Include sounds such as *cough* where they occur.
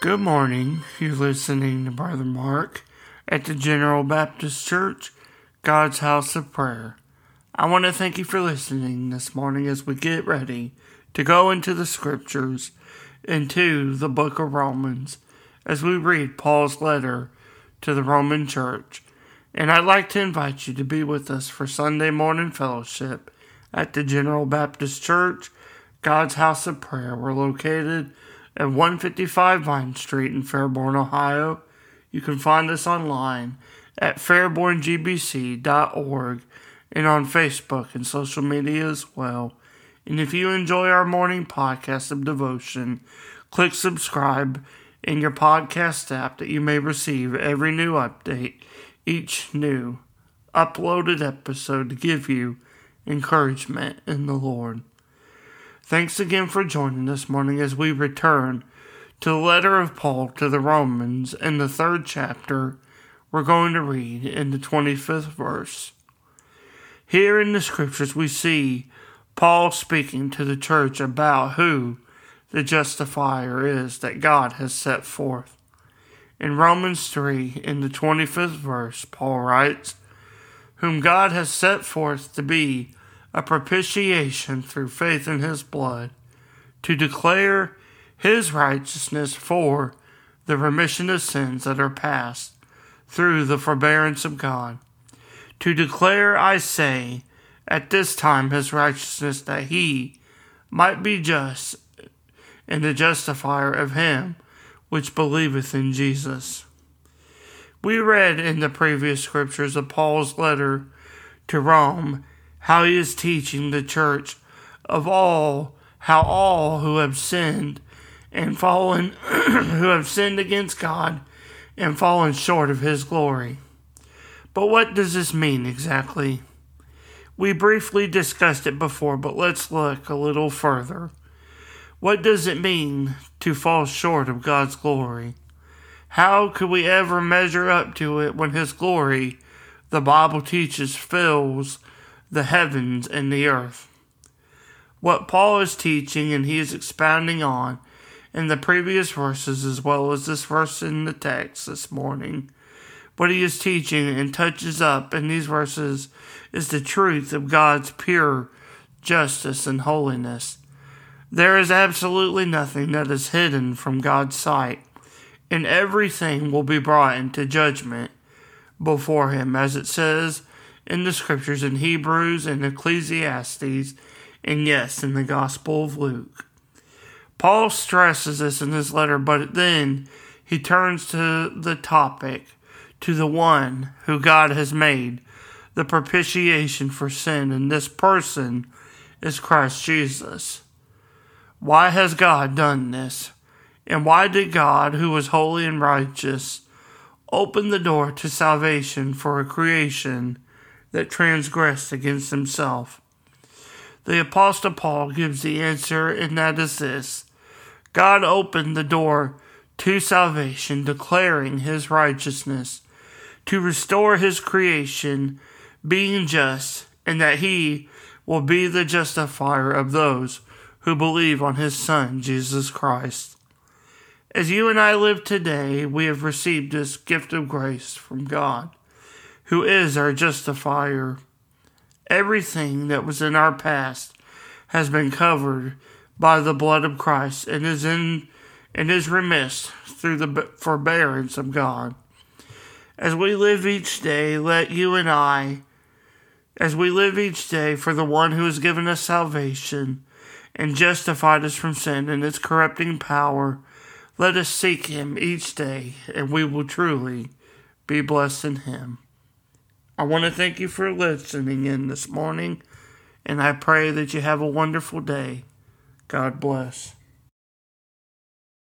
Good morning. You're listening to Brother Mark at the General Baptist Church, God's House of Prayer. I want to thank you for listening this morning as we get ready to go into the scriptures, into the book of Romans, as we read Paul's letter to the Roman church. And I'd like to invite you to be with us for Sunday morning fellowship at the General Baptist Church, God's House of Prayer. We're located at 155 Vine Street in Fairborn, Ohio. You can find us online at fairborngbc.org and on Facebook and social media as well. And if you enjoy our morning podcast of devotion, click subscribe in your podcast app that you may receive every new update, each new uploaded episode to give you encouragement in the Lord. Thanks again for joining this morning as we return to the letter of Paul to the Romans in the third chapter. We're going to read in the 25th verse. Here in the scriptures, we see Paul speaking to the church about who the justifier is that God has set forth. In Romans 3, in the 25th verse, Paul writes, Whom God has set forth to be a propitiation through faith in his blood, to declare his righteousness for the remission of sins that are past through the forbearance of God. To declare, I say, at this time his righteousness, that he might be just and the justifier of him which believeth in Jesus. We read in the previous scriptures of Paul's letter to Rome how he is teaching the church of all how all who have sinned and fallen *clears throat* who have sinned against God and fallen short of his glory. But what does this mean exactly? We briefly discussed it before, but let's look a little further. What does it mean to fall short of God's glory? How could we ever measure up to it when His glory, the Bible teaches, fills the heavens and the earth. What Paul is teaching and he is expounding on in the previous verses as well as this verse in the text this morning, what he is teaching and touches up in these verses is the truth of God's pure justice and holiness. There is absolutely nothing that is hidden from God's sight, and everything will be brought into judgment before him, as it says in the scriptures in Hebrews and Ecclesiastes, and yes, in the Gospel of Luke. Paul stresses this in his letter, but then he turns to the topic, to the one who God has made the propitiation for sin, and this person is Christ Jesus. Why has God done this? And why did God, who was holy and righteous, open the door to salvation for a creation that transgressed against himself. The Apostle Paul gives the answer, and that is this God opened the door to salvation, declaring his righteousness, to restore his creation, being just, and that he will be the justifier of those who believe on his Son, Jesus Christ. As you and I live today, we have received this gift of grace from God who is our justifier. Everything that was in our past has been covered by the blood of Christ and is in and is remissed through the forbearance of God. As we live each day, let you and I, as we live each day for the one who has given us salvation and justified us from sin and its corrupting power, let us seek him each day, and we will truly be blessed in him. I want to thank you for listening in this morning, and I pray that you have a wonderful day. God bless.